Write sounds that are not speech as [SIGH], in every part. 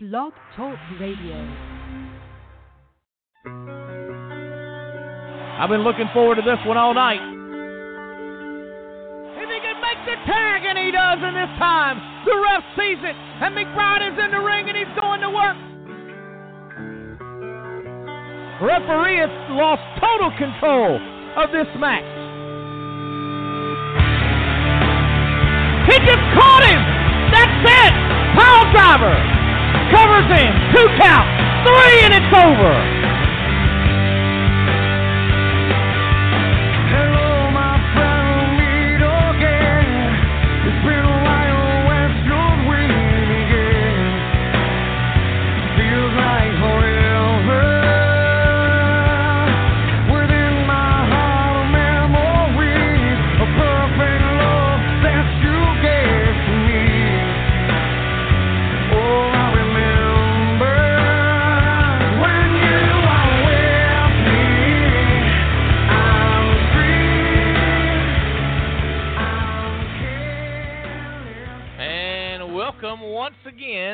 Blog Talk Radio. I've been looking forward to this one all night. If he can make the tag, and he does in this time, the ref sees it, and McBride is in the ring, and he's going to work. Referee has lost total control of this match. He just caught him. That's it. Power driver covers in. Two count. Three, and it's over.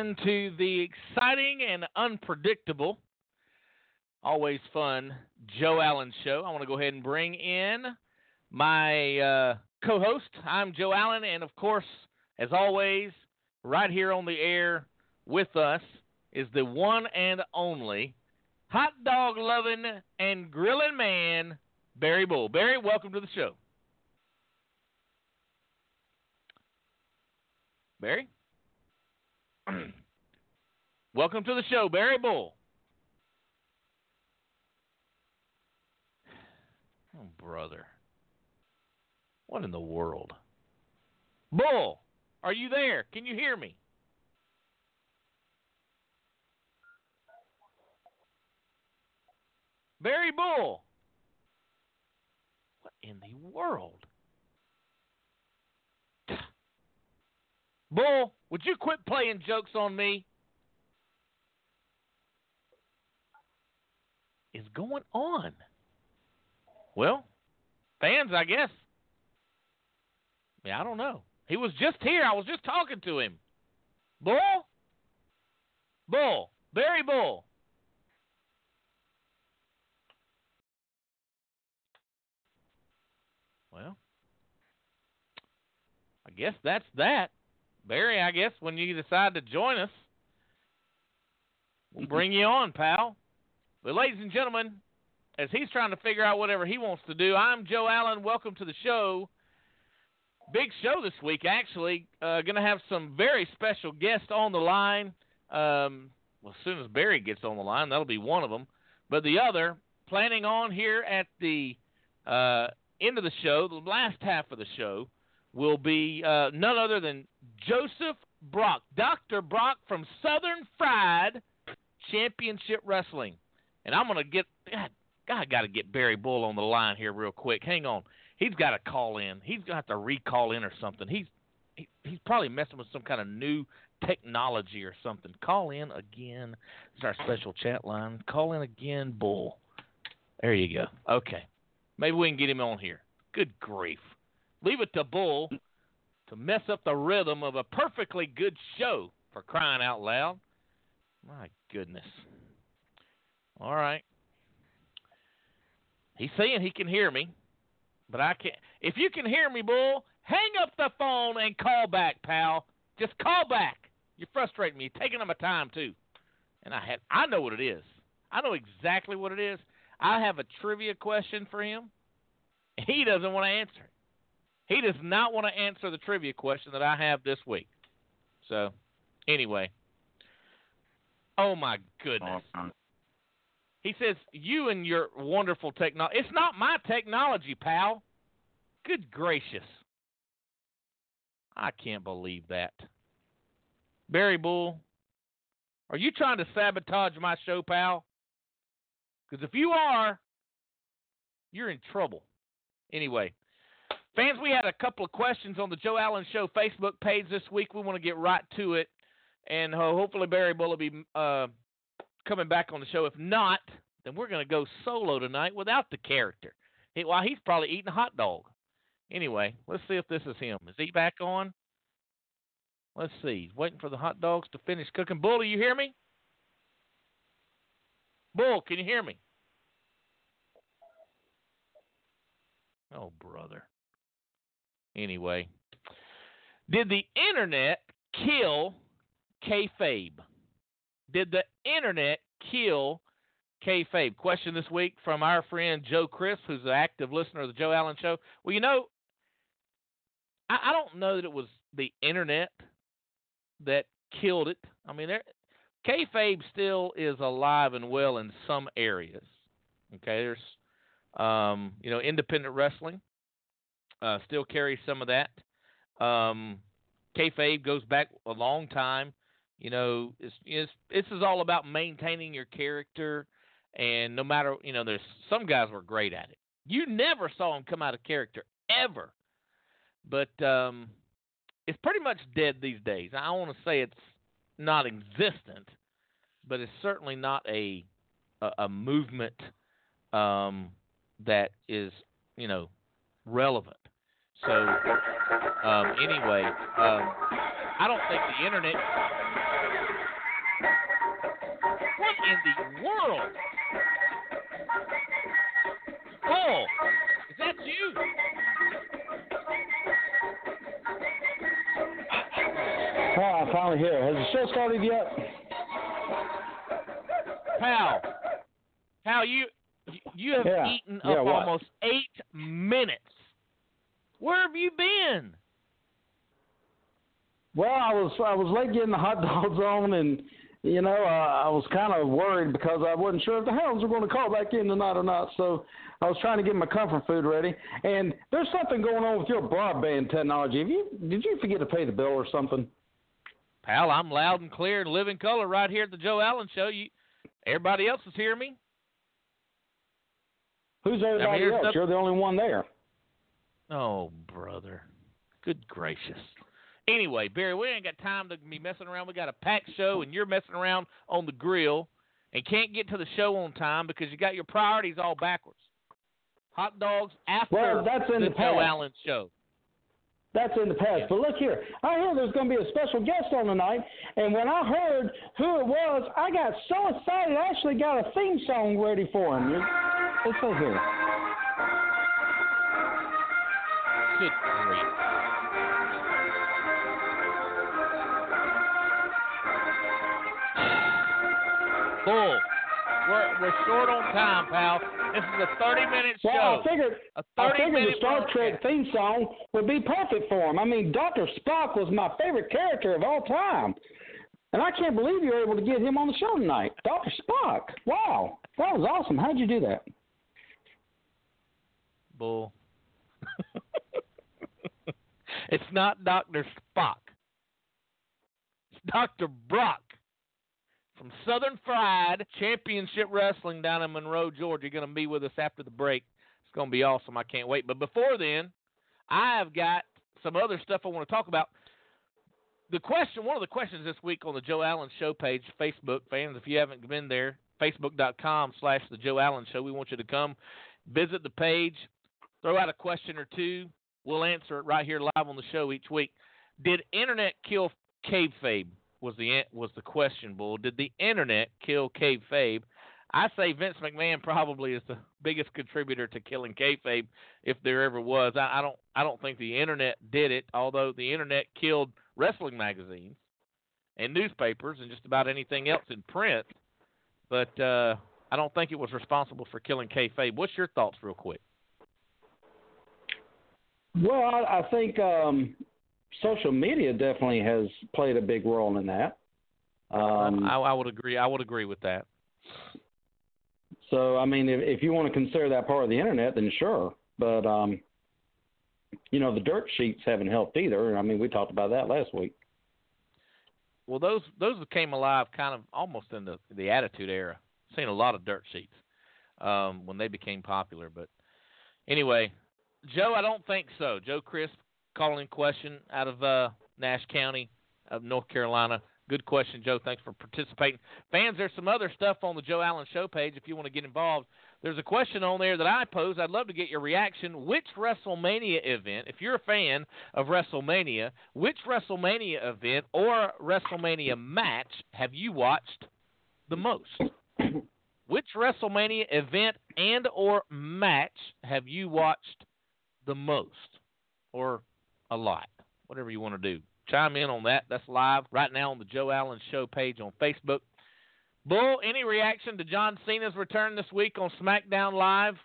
Again to the exciting and unpredictable, always fun Joe Allen show. I want to go ahead and bring in my uh, co host. I'm Joe Allen, and of course, as always, right here on the air with us is the one and only hot dog loving and grilling man, Barry Bull. Barry, welcome to the show. Barry? [CLEARS THROAT] Welcome to the show, Barry Bull. Oh, brother. What in the world? Bull, are you there? Can you hear me? Barry Bull. What in the world? Bull, would you quit playing jokes on me? Is going on? Well, fans, I guess. Yeah, I don't know. He was just here. I was just talking to him. Bull? Bull. Barry Bull. Well, I guess that's that. Barry, I guess when you decide to join us, we'll bring you on, pal. But, ladies and gentlemen, as he's trying to figure out whatever he wants to do, I'm Joe Allen. Welcome to the show. Big show this week, actually. Uh, Going to have some very special guests on the line. Um, well, as soon as Barry gets on the line, that'll be one of them. But the other, planning on here at the uh, end of the show, the last half of the show, will be uh, none other than Joseph Brock, Dr. Brock from Southern Fried Championship Wrestling. And I'm going to get, God, I got to get Barry Bull on the line here real quick. Hang on. He's got to call in. He's going to have to recall in or something. He's he, he's probably messing with some kind of new technology or something. Call in again. Is our special chat line. Call in again, Bull. There you go. Okay. Maybe we can get him on here. Good grief. Leave it to Bull to mess up the rhythm of a perfectly good show for crying out loud. My goodness. All right. He's saying he can hear me, but I can't. If you can hear me, Bull, hang up the phone and call back, pal. Just call back. You're frustrating me. You're taking up my time too. And I had I know what it is. I know exactly what it is. I have a trivia question for him. He doesn't want to answer it. He does not want to answer the trivia question that I have this week. So, anyway. Oh my goodness. He says, You and your wonderful technology. It's not my technology, pal. Good gracious. I can't believe that. Barry Bull, are you trying to sabotage my show, pal? Because if you are, you're in trouble. Anyway, fans, we had a couple of questions on the Joe Allen Show Facebook page this week. We want to get right to it. And uh, hopefully, Barry Bull will be uh, coming back on the show. If not, then we're going to go solo tonight without the character. He, well, he's probably eating a hot dog. Anyway, let's see if this is him. Is he back on? Let's see. He's Waiting for the hot dogs to finish cooking. Bull, do you hear me? Bull, can you hear me? Oh, brother. Anyway, did the internet kill kayfabe? Did the internet kill kayfabe? Question this week from our friend Joe Chris, who's an active listener of the Joe Allen Show. Well, you know, I, I don't know that it was the internet that killed it. I mean, there, kayfabe still is alive and well in some areas. Okay, there's um, you know independent wrestling uh, still carries some of that. Um, kayfabe goes back a long time. You know, it's, it's this is all about maintaining your character, and no matter you know, there's some guys were great at it. You never saw them come out of character ever, but um, it's pretty much dead these days. I want to say it's not existent, but it's certainly not a a, a movement um, that is you know relevant. So um, anyway, um, I don't think the internet. What in the world? Oh, is that you? Ah, I'm finally here. Has the show started yet? Pal, pal, you you have Yeah. eaten up what? almost eight minutes. Where have you been? Well, I was I was late getting the hot [LAUGHS] dogs on, and you know uh, I was kind of worried because I wasn't sure if the Hounds were going to call back in tonight or not. So I was trying to get my comfort food ready. And there's something going on with your broadband technology. Have you did you forget to pay the bill or something? Pal, I'm loud and clear and living color right here at the Joe Allen Show. You, everybody else is hearing me. Who's everybody else? the- You're the only one there. Oh, brother. Good gracious. Anyway, Barry, we ain't got time to be messing around. We got a packed show, and you're messing around on the grill and can't get to the show on time because you got your priorities all backwards. Hot dogs after Well, that's in the the Joe. Allen Show. That's in the past. Yeah. But look here, I hear there's going to be a special guest on tonight, and when I heard who it was, I got so excited. I actually got a theme song ready for him. Let's see here. Good grief. Bull. We're, we're short on time, pal. This is a 30 minute Well, show. I figured A I 30 figured minute the Star broadcast. Trek theme song would be perfect for him. I mean, Doctor Spock was my favorite character of all time, and I can't believe you were able to get him on the show tonight, Doctor Spock. Wow, that was awesome. How'd you do that? Bull. It's not Dr. Spock. It's Dr. Brock from Southern Fried Championship Wrestling down in Monroe, Georgia. Going to be with us after the break. It's going to be awesome. I can't wait. But before then, I have got some other stuff I want to talk about. The question, one of the questions this week on the Joe Allen Show page, Facebook fans, if you haven't been there, facebook.com slash the Joe Allen Show. We want you to come visit the page, throw out a question or two. We'll answer it right here live on the show each week. Did internet kill kayfabe? Was the was the question, Bull? Did the internet kill kayfabe? I say Vince McMahon probably is the biggest contributor to killing kayfabe if there ever was. I, I don't I don't think the internet did it, although the internet killed wrestling magazines and newspapers and just about anything else in print. But uh, I don't think it was responsible for killing kayfabe. What's your thoughts, real quick? Well, I, I think um, social media definitely has played a big role in that. Um, I, I would agree. I would agree with that. So, I mean, if, if you want to consider that part of the internet, then sure. But, um, you know, the dirt sheets haven't helped either. I mean, we talked about that last week. Well, those those came alive kind of almost in the the Attitude Era. Seen a lot of dirt sheets um, when they became popular. But anyway, Joe, I don't think so. Joe Crisp calling question out of uh, Nash County of North Carolina. Good question, Joe. Thanks for participating. Fans, there's some other stuff on the Joe Allen Show page if you want to get involved. There's a question on there that I posed. I'd love to get your reaction. Which WrestleMania event, if you're a fan of WrestleMania, which WrestleMania event or WrestleMania match have you watched the most? [CLEARS THROAT] which WrestleMania event and or match have you watched the most or a lot? Whatever you want to do. Chime in on that. That's live right now on the Joe Allen Show page on Facebook. Bull, any reaction to John Cena's return this week on SmackDown Live?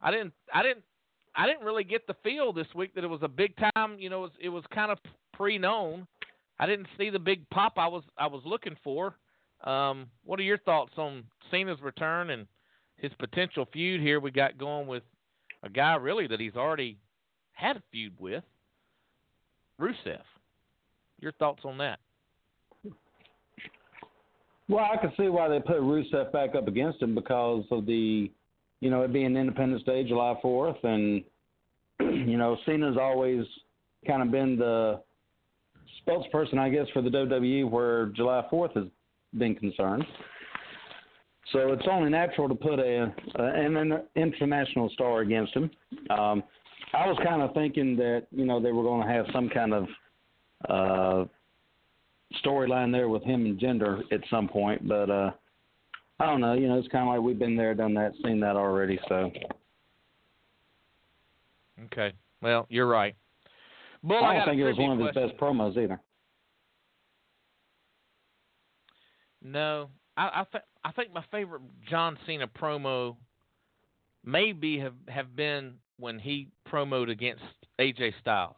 I didn't I didn't I didn't really get the feel this week that it was a big time, you know, it was, it was kind of pre-known. I didn't see the big pop I was I was looking for. Um, what are your thoughts on Cena's return and his potential feud here we got going with a guy really that he's already had a feud with, Rusev. Your thoughts on that? Well, I can see why they put Rusev back up against him because of the, you know, it being Independence Day, July 4th, and, [CLEARS THROAT] you know, Cena's always kind of been the spokesperson, I guess, for the WWE where July 4th has been concerned. So it's only natural to put a, a an international star against him. Um, I was kind of thinking that you know they were going to have some kind of uh, storyline there with him and Jinder at some point, but uh, I don't know. You know, it's kind of like we've been there, done that, seen that already. So. Okay. Well, you're right. Bull, I I don't think it was one of his question. best promos either. No, I I, th- I think my favorite John Cena promo maybe have have been when he promoted against AJ Styles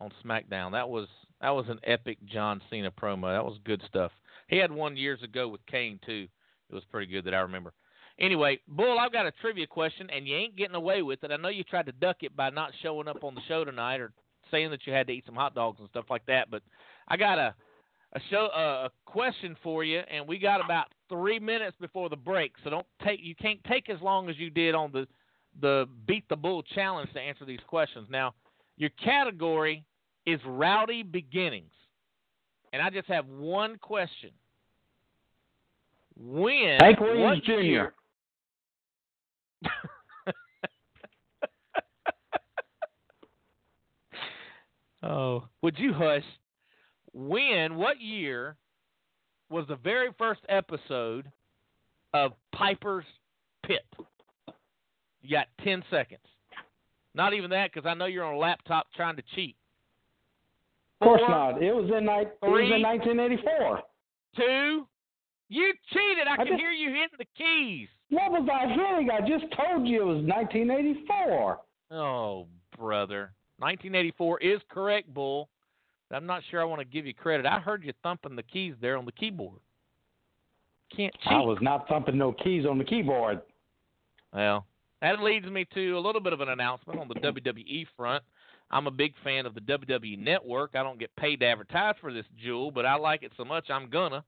on SmackDown. That was that was an epic John Cena promo. That was good stuff. He had one years ago with Kane too. It was pretty good that I remember. Anyway, Bull, I've got a trivia question, and you ain't getting away with it. I know you tried to duck it by not showing up on the show tonight or saying that you had to eat some hot dogs and stuff like that. But I got a a show uh, a question for you, and we got about three minutes before the break. So don't take you can't take as long as you did on the the beat the bull challenge to answer these questions. Now, your category is rowdy beginnings, and I just have one question. When Hank Williams Jr. year- [LAUGHS] oh, would you hush? When, what year was the very first episode of Piper's Pit? You got 10 seconds. Not even that, because I know you're on a laptop trying to cheat. Of course Four, not. It was in ni- it was in 1984. Two. You cheated. I, I can just- hear you hitting the keys. What was I hitting? I just told you it was 1984. Oh, brother. 1984 is correct, Bull. I'm not sure I want to give you credit. I heard you thumping the keys there on the keyboard. Can't cheat. I was not thumping no keys on the keyboard. Well, that leads me to a little bit of an announcement on the WWE front. I'm a big fan of the WWE Network. I don't get paid to advertise for this jewel, but I like it so much I'm gonna.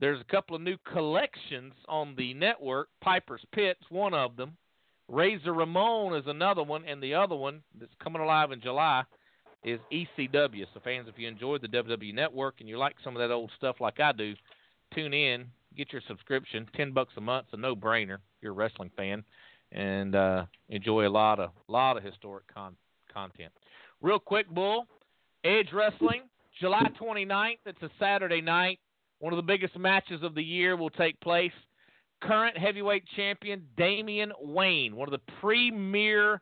There's a couple of new collections on the network. Piper's Pit's one of them. Razor Ramon is another one, and the other one that's coming alive in July is ECW. So fans, if you enjoyed the WWE Network and you like some of that old stuff like I do, tune in, get your subscription, ten bucks a month, a no brainer. If you're a wrestling fan, and uh, enjoy a lot of lot of historic con- content. Real quick, Bull, Edge Wrestling, July 29th. It's a Saturday night. One of the biggest matches of the year will take place. Current heavyweight champion Damian Wayne, one of the premier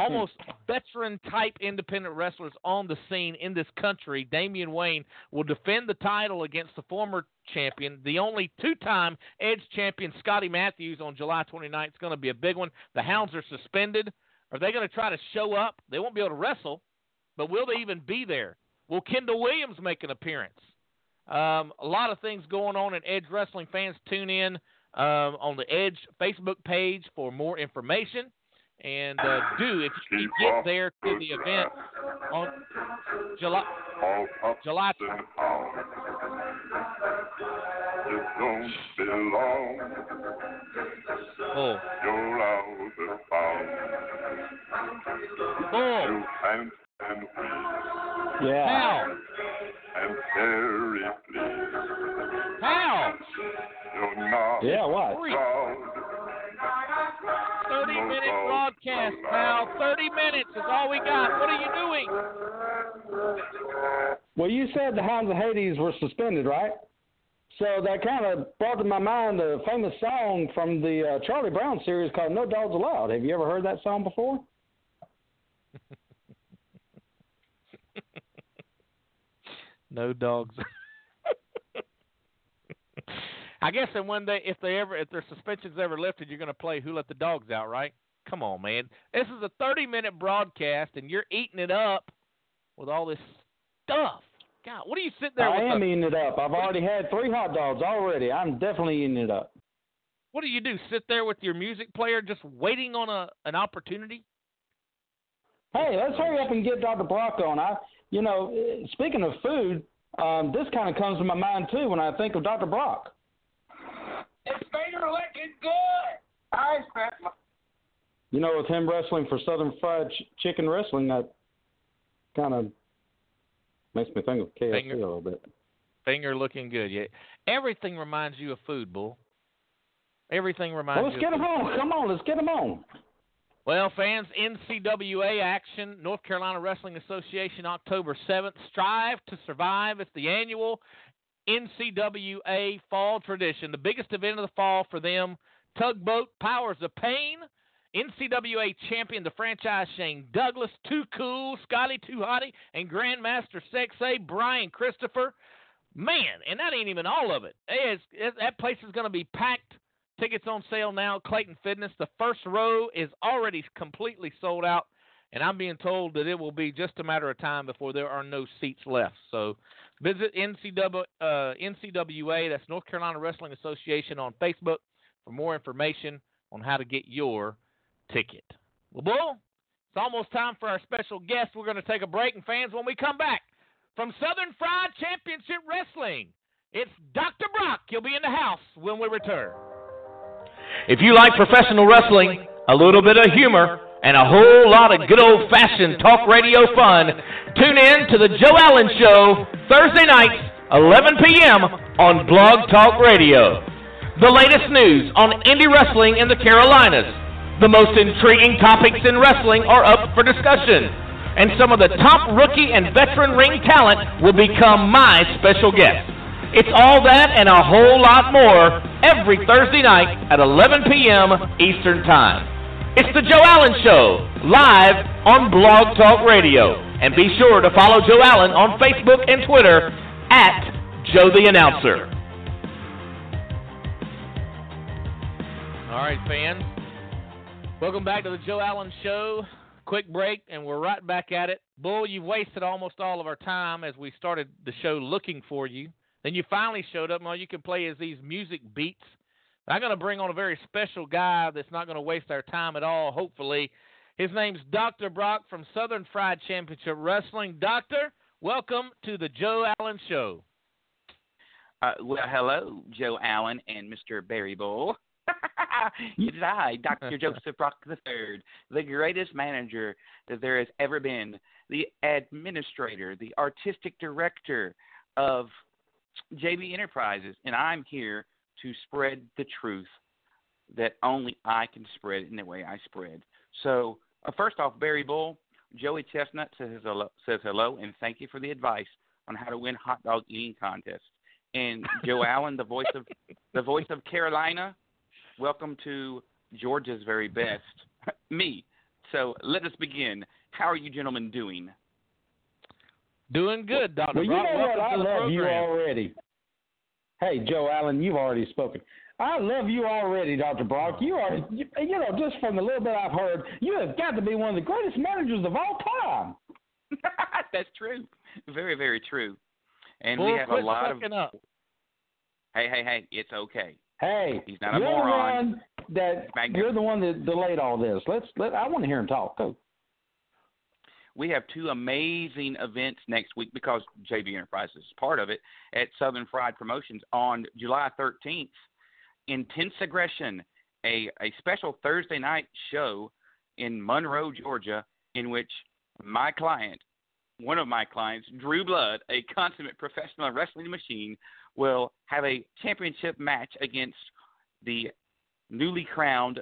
almost veteran type independent wrestlers on the scene in this country, Damian Wayne, will defend the title against the former champion, the only two time Edge champion, Scotty Matthews, on July 29th. It's going to be a big one. The Hounds are suspended. Are they going to try to show up? They won't be able to wrestle, but will they even be there? Will Kendall Williams make an appearance? Um, a lot of things going on in Edge Wrestling. Fans tune in um, on the Edge Facebook page for more information and uh, do if you can get there to the event on July July. You don't belong. Bull. Bull. Yeah. How? Very. How? You're not. Yeah. What? Proud. 30 minute broadcast, pal. 30 minutes is all we got. What are you doing? Well, you said the Hounds of Hades were suspended, right? So that kind of brought to my mind a famous song from the uh, Charlie Brown series called No Dogs Allowed. Have you ever heard that song before? [LAUGHS] no dogs I guess in one day, if they ever, if their suspension's ever lifted, you're going to play "Who Let the Dogs Out," right? Come on, man. This is a 30-minute broadcast, and you're eating it up with all this stuff. God, what are you sitting there I am the- eating it up. I've already had three hot dogs already. I'm definitely eating it up. what do you do? Sit there with your music player, just waiting on a an opportunity? Hey, let's hurry up and get Dr. Brock on. I, you know, eh, speaking of food, um, this kind of comes to my mind too when I think of Dr. Brock. It's finger licking good. I spent my You know, with him wrestling for Southern Fried Ch- Chicken Wrestling, that kind of makes me think of KFC Finger- a little bit. Finger looking good. Yeah, everything reminds you of food, bull. Everything reminds Well, let's you. get of him food. on. Come on, let's get them on. Well, fans, NCWA action, North Carolina Wrestling Association, October 7th. Strive to Survive. It's the annual NCWA fall tradition, the biggest event of the fall for them. Tugboat Powers of Pain, NCWA champion, the franchise Shane Douglas, Too Cool, Scotty Too Hottie, and Grandmaster Sexay, Brian Christopher. Man, and that ain't even all of it. It is, it, that place is going to be packed. Tickets on sale now, Clayton Fitness. The first row is already completely sold out, and I'm being told that it will be just a matter of time before there are no seats left. So visit NCW, uh, NCWA, that's North Carolina Wrestling Association, on Facebook for more information on how to get your ticket. Well, Bull, it's almost time for our special guest. We're going to take a break, and fans, when we come back from Southern Fried Championship Wrestling, it's Dr. Brock. He'll be in the house when we return. If you like professional wrestling, a little bit of humor, and a whole lot of good old fashioned talk radio fun, tune in to the Joe Allen Show Thursday nights, 11 p.m. on Blog Talk Radio. The latest news on indie wrestling in the Carolinas. The most intriguing topics in wrestling are up for discussion. And some of the top rookie and veteran ring talent will become my special guests. It's all that and a whole lot more every Thursday night at 11 p.m. Eastern Time. It's the Joe Allen Show, live on Blog Talk Radio. And be sure to follow Joe Allen on Facebook and Twitter at Joe the Announcer. All right, fans. Welcome back to the Joe Allen Show. Quick break, and we're right back at it. Bull, you've wasted almost all of our time as we started the show looking for you. Then you finally showed up, and all you can play is these music beats. I'm going to bring on a very special guy that's not going to waste our time at all, hopefully. His name's Dr. Brock from Southern Fried Championship Wrestling. Doctor, welcome to the Joe Allen Show. Uh, well, hello, Joe Allen and Mr. Barry Bull. [LAUGHS] it is I, Dr. [LAUGHS] Joseph Brock III, the greatest manager that there has ever been, the administrator, the artistic director of JB Enterprises, and I'm here to spread the truth that only I can spread in the way I spread. So, uh, first off, Barry Bull, Joey Chestnut says hello, says hello and thank you for the advice on how to win hot dog eating contests. And Joe [LAUGHS] Allen, the voice of the voice of Carolina, welcome to Georgia's very best, [LAUGHS] me. So let us begin. How are you gentlemen doing? Doing good, Dr. Well, you Brock. know what? I to the love you already. Hey, Joe Allen, you've already spoken. I love you already, Dr. Brock. You are, you, you know, just from the little bit I've heard, you have got to be one of the greatest managers of all time. [LAUGHS] That's true. Very, very true. And Bull, we have a lot of sucking up. hey, hey, hey, it's okay. Hey, He's not a you're moron. the one that you're the one that delayed all this. Let's let. I want to hear him talk. Go. We have two amazing events next week because JB Enterprises is part of it at Southern Fried Promotions on July 13th. Intense Aggression, a, a special Thursday night show in Monroe, Georgia, in which my client, one of my clients, Drew Blood, a consummate professional wrestling machine, will have a championship match against the newly crowned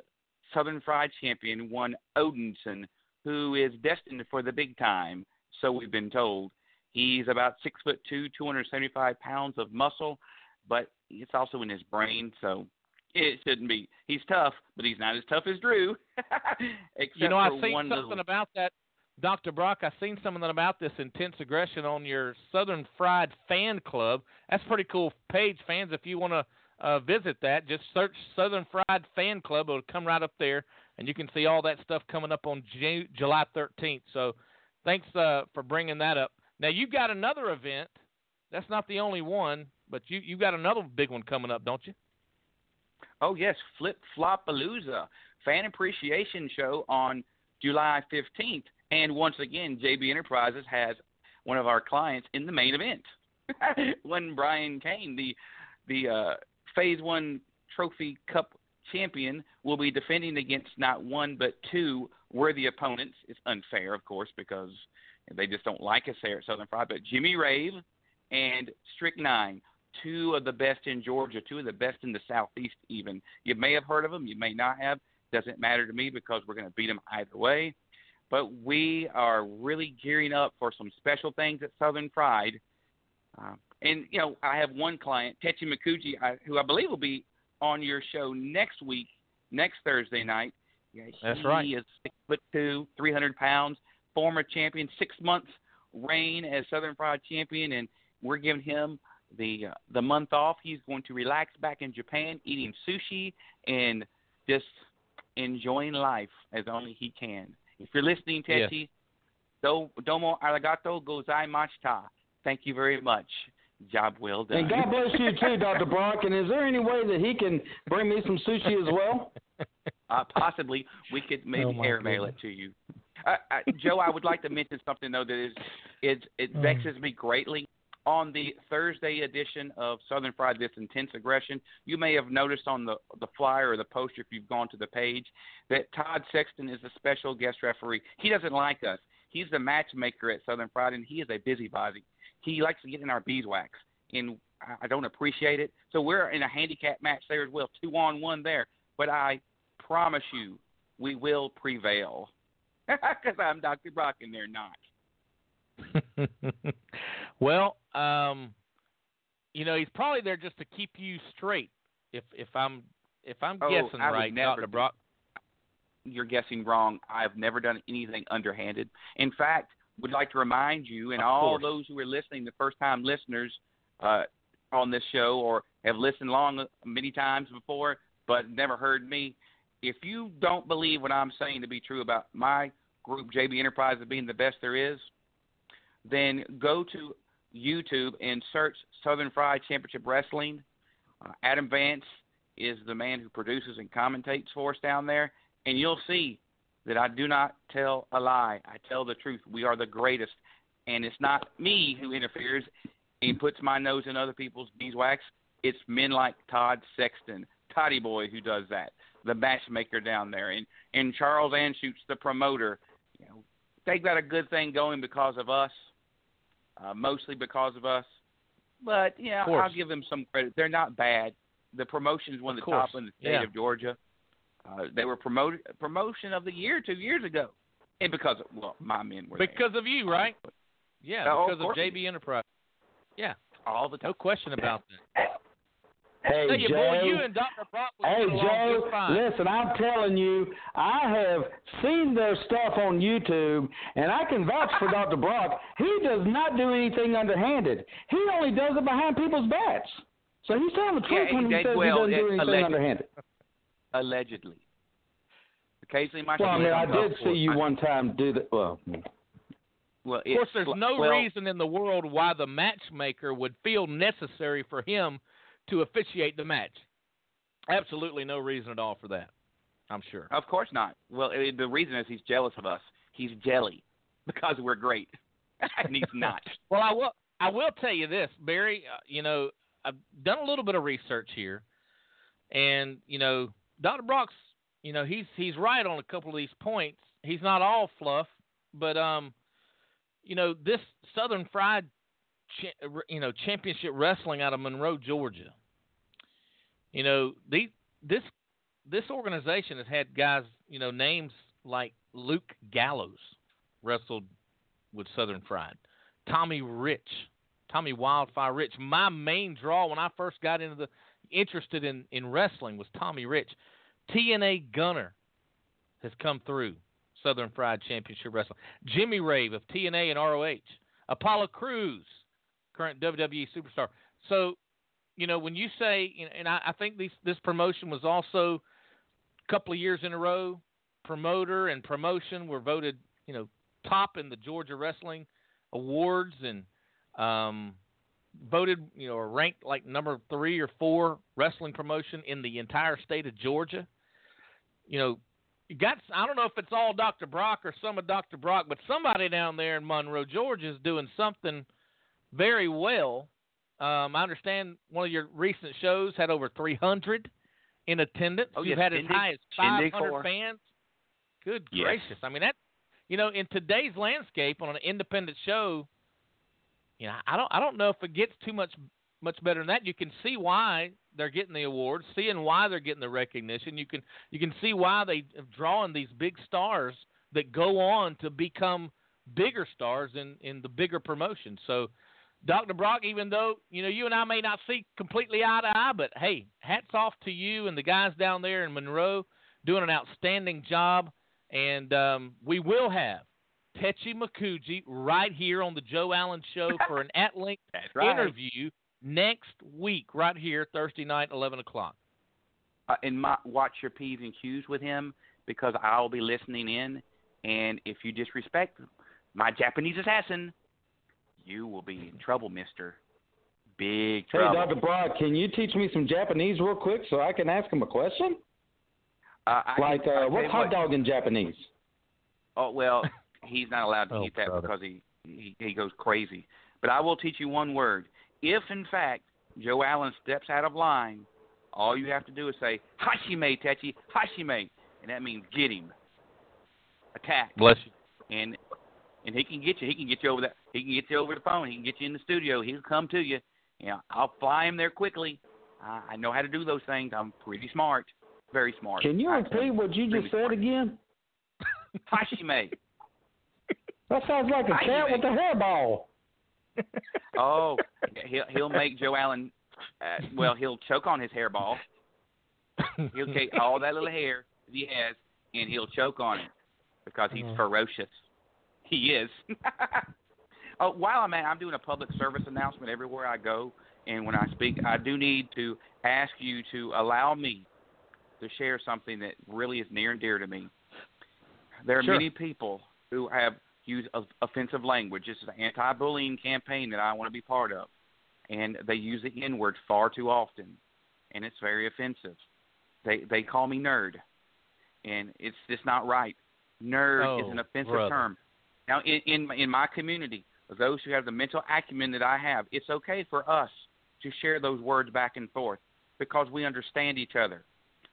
Southern Fried champion, one Odinson, who is destined for the big time, so we've been told. He's about six foot two, 275 pounds of muscle, but it's also in his brain, so it shouldn't be. He's tough, but he's not as tough as Drew. [LAUGHS] Except you know, I've seen something little, about that, Dr. Brock. I've seen something about this intense aggression on your Southern Fried Fan Club. That's a pretty cool page, fans. If you want to uh, visit that, just search Southern Fried Fan Club. It'll come right up there, and you can see all that stuff coming up on Ju- July 13th. So, thanks uh, for bringing that up. Now you've got another event. That's not the only one, but you you've got another big one coming up, don't you? Oh yes, Flip Flopalooza fan appreciation show on July 15th, and once again, JB Enterprises has one of our clients in the main event. [LAUGHS] when Brian Kane, the the uh, Phase One Trophy Cup champion, will be defending against not one but two worthy opponents. It's unfair, of course, because they just don't like us there at Southern Fried. But Jimmy Rave and Strychnine, two of the best in Georgia, two of the best in the Southeast. Even you may have heard of them, you may not have. Doesn't matter to me because we're going to beat them either way. But we are really gearing up for some special things at Southern Fried. Uh, and you know, I have one client, Techi Mikuji, I, who I believe will be on your show next week, next Thursday night. Yeah, That's he right. is six foot two, three hundred pounds, former champion, six months reign as Southern Fried champion, and we're giving him the uh, the month off. He's going to relax back in Japan, eating sushi and just enjoying life as only he can. If you're listening, Yes. Techi, do, domo arigato gozaimashita. Thank you very much. Job well done. And God bless you too, [LAUGHS] Dr. Brock. And is there any way that he can bring me some sushi as well? [LAUGHS] Uh, possibly we could maybe Oh, my airmail it to you. Uh, uh, Joe, I would like to mention something though that is it it Mm. vexes me greatly. On the Thursday edition of Southern Fried This Intense Aggression, you may have noticed on the the flyer or the poster if you've gone to the page that Todd Sexton is a special guest referee. He doesn't like us. He's the matchmaker at Southern Fried, and he is a busybody. He likes to get in our beeswax, and I- don't appreciate it. So we're in a handicap match there as well, two on one there. But I promise you, we will prevail. [LAUGHS] Because I'm Dr. Brock and they're not. [LAUGHS] well, um, you know, he's probably there just to keep you straight. If if I'm if I'm Oh, guessing I right, Doctor Brock. You're guessing wrong. I've never done anything underhanded. In fact, would like to remind you and all those who are listening, the first time listeners uh, on this show or have listened long many times before but never heard me, if you don't believe what I'm saying to be true about my group, JB Enterprises, being the best there is, then go to YouTube and search Southern Fried Championship Wrestling. Uh, Adam Vance is the man who produces and commentates for us down there, and you'll see that I do not tell a lie. I tell the truth. We are the greatest, and it's not me who interferes and puts my nose in other people's beeswax. It's men like Todd Sexton, Toddy Boy, who does that, the matchmaker down there, and and Charles Anschutz, the promoter. You know, they got a good thing going because of us, uh, mostly because of us. But yeah, Of course. I'll give them some credit. They're not bad. The promotion is one Of of the top in the state Yeah. of Georgia. Uh, they were promoted promotion of the year two years ago, and because of, well, my men were there. Because of you, right? Yeah, Oh, because of course. JB Enterprise. Yeah, all the time. no question about that. Hey, Tell Joe. boy, you and Dr. Brock Hey Joe, listen, I'm telling you, I have seen their stuff on YouTube, and I can vouch for Dr. [LAUGHS] Brock. He does not do anything underhanded. He only does it behind people's backs. So he's telling the Yeah, truth when he he says well, he doesn't do uh, anything alleged- underhanded. Allegedly. Occasionally, my Well, I mean, I did see you one time do that. Well, Well, Of course, there's no well, reason in the world why the matchmaker would feel necessary for him to officiate the match. Absolutely no reason at all for that. I'm sure. Of course not. Well, eh, the reason is he's jealous of us. He's jelly [LAUGHS] because we're great, [LAUGHS] and he's not. [LAUGHS] Well, I will. I will tell you this, Barry. Uh, you know, I've done a little bit of research here, and you know, Dr. Brock's. You know, he's he's right on a couple of these points. He's not all fluff, but um, you know, this Southern Fried, you know, championship wrestling out of Monroe, Georgia. You know, the this this organization has had guys, you know, names like Luke Gallows wrestled with Southern Fried, Tommy Rich, Tommy Wildfire Rich. My main draw when I first got into the interested in in wrestling was Tommy Rich. TNA Gunner has come through Southern Fried Championship Wrestling. Jimmy Rave of TNA and ROH. Apollo Crews, current WWE superstar. So, you know, when you say, and I, I think these, this promotion was also a couple of years in a row, promoter and promotion were voted, you know, top in the Georgia Wrestling Awards and um, voted, you know, or ranked like number three or four wrestling promotion in the entire state of Georgia. You know, you got I don't know if it's all Dr. Brock or some of Dr. Brock, but somebody down there in Monroe, Georgia, is doing something very well. Um, I understand one of your recent shows had over 300 in attendance. Oh, You've yes, had as Shindig- high as Shindig 500 four. fans. Good Yes. gracious! I mean that, you know, in today's landscape on an independent show, you know, I don't I don't know if it gets too much much better than that. You can see why they're getting the awards, seeing why they're getting the recognition. You can you can see why they are drawing these big stars that go on to become bigger stars in in the bigger promotions. So, Dr. Brock, even though you know you and I may not see completely eye to eye, but hey, hats off to you and the guys down there in Monroe doing an outstanding job. And um, we will have Techi Makuji right here on the Joe Allen Show [LAUGHS] for an at length right. interview next week, right here, Thursday night, 11 o'clock. uh, and my, watch your p's and q's with him because I'll be listening in. And if you disrespect my Japanese assassin, you will be in trouble, Mister. Big trouble. Hey. Dr. Brock, can you teach me some Japanese real quick so I can ask him a question? Uh, I, Like, I uh, what's hot what, dog in Japanese? Oh well, [LAUGHS] he's not allowed to Oh, eat that brother. because he, he he goes crazy. But I will teach you one word. If in fact Joe Allen steps out of line, all you have to do is say Hashime Techi Hashime, and that means get him, attack, Bless you. and and he can get you. He can get you over that. He can get you over the phone. He can get you in the studio. He'll come to you. You know, I'll fly him there quickly. I, I know how to do those things. I'm pretty smart, very smart. Can you repeat what you just said smart. again? [LAUGHS] Hashime. That sounds like a cat with a hairball. [LAUGHS] Oh, he'll he'll make Joe Allen. Uh, well, he'll choke on his hairball. He'll take all that little hair that he has, and he'll choke on it because he's Uh-huh. ferocious. He is. [LAUGHS] oh, while I'm at, I'm doing a public service announcement everywhere I go, and when I speak, I do need to ask you to allow me to share something that really is near and dear to me. There are Sure. many people who have used of- offensive language. This is an anti-bullying campaign that I want to be part of, and they use the N-word far too often, and it's very offensive. They they call me nerd, and it's just not right. Nerd is Oh, an offensive brother. term. Now, in, in in my community, those who have the mental acumen that I have, it's okay for us to share those words back and forth because we understand each other.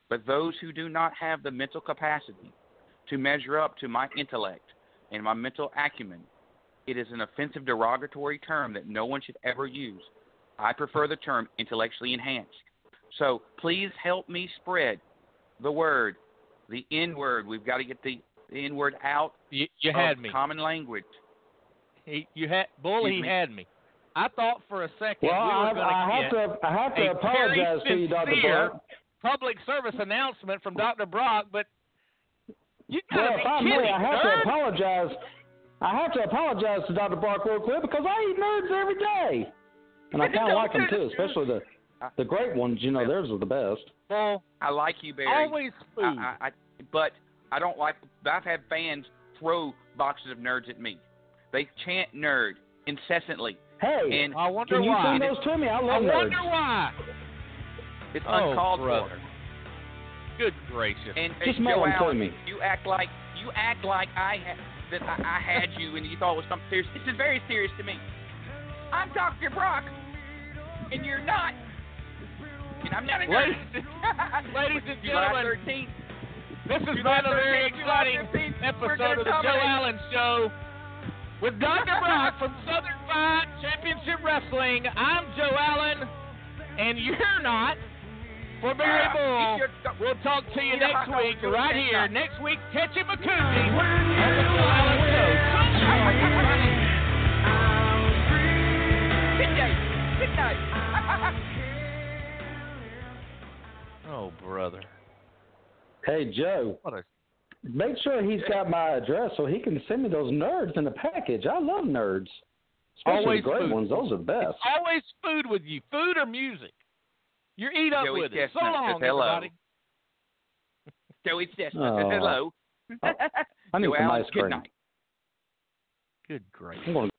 But those who do not have the mental capacity to measure up to my intellect and my mental acumen, it is an offensive derogatory term that no one should ever use. I prefer the term intellectually enhanced. So please help me spread the word, the N word. We've got to get the, the N word out You, you of had me. common language. He, you had Bull. He me? had me. I thought for a second Well, we I, were going I have get to I have to a apologize to you, Dr. Brock. public service announcement from Dr. Brock, but you gotta Well, be if I kidding, may, I have to apologize. I have to apologize to Dr. Brock real quick because I eat nerds every day, and I kind of like them too, especially the the great ones. You know, theirs are the best. Bull, I like you, Barry. always food. I, I, I, but I don't like. I've had fans throw boxes of nerds at me. They chant nerd incessantly, Hey, and I wonder can you why. send those to me? I I love nerds. wonder why. it's Oh, uncalled brother. for. Good gracious. And Just and Joe to Allen, me. You act like you act like I ha- that I, I had you, and you thought it was something serious. This is very serious to me. I'm Dr. Brock, and you're not. And I'm not a. Ladies, [LAUGHS] ladies and gentlemen, 13th. This has been a very exciting 15th, episode of the Joe. Allen Show with Dr. [LAUGHS] Brock from Southern Fried Championship Wrestling. I'm Joe Allen, and you're not. For Big Red Bull, we'll talk to you next week, right here. time. Next week, Tetchy McCooney on the Joe Show. Good night. Good night. Oh, brother. Hey Joe, What a make sure he's got my address so he can send me those nerds in the package. I love nerds. Especially Always the great food. ones. Those are the best. always food with you, food or music. You eat up Joey with it. So Chestnut long, says hello. everybody. [LAUGHS] Joey Chestnut Oh. says hello. Oh. I [LAUGHS] need Joe some Allen, ice good cream. night. Good grief. I'm going to